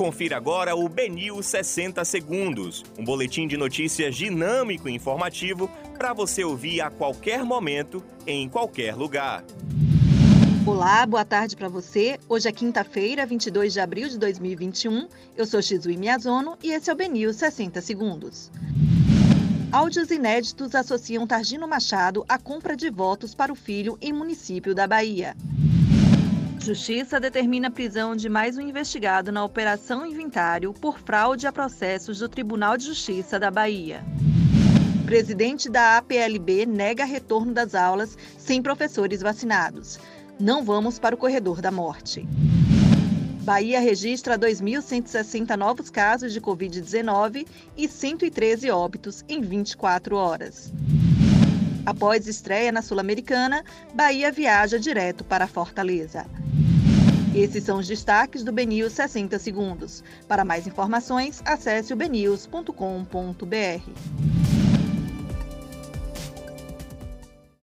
Confira agora o Benil 60 Segundos, um boletim de notícias dinâmico e informativo para você ouvir a qualquer momento, em qualquer lugar. Olá, boa tarde para você. Hoje é quinta-feira, 22 de abril de 2021. Eu sou Xizui Miyazono e esse é o Benil 60 Segundos. Áudios inéditos associam Targino Machado à compra de votos para o filho em município da Bahia. Justiça determina prisão de mais um investigado na Operação Inventário por fraude a processos do Tribunal de Justiça da Bahia. Presidente da APLB nega retorno das aulas sem professores vacinados. Não vamos para o corredor da morte. Bahia registra 2.160 novos casos de Covid-19 e 113 óbitos em 24 horas. Após estreia na Sul-Americana, Bahia viaja direto para Fortaleza. Esses são os destaques do BNews 60 Segundos. Para mais informações, acesse o.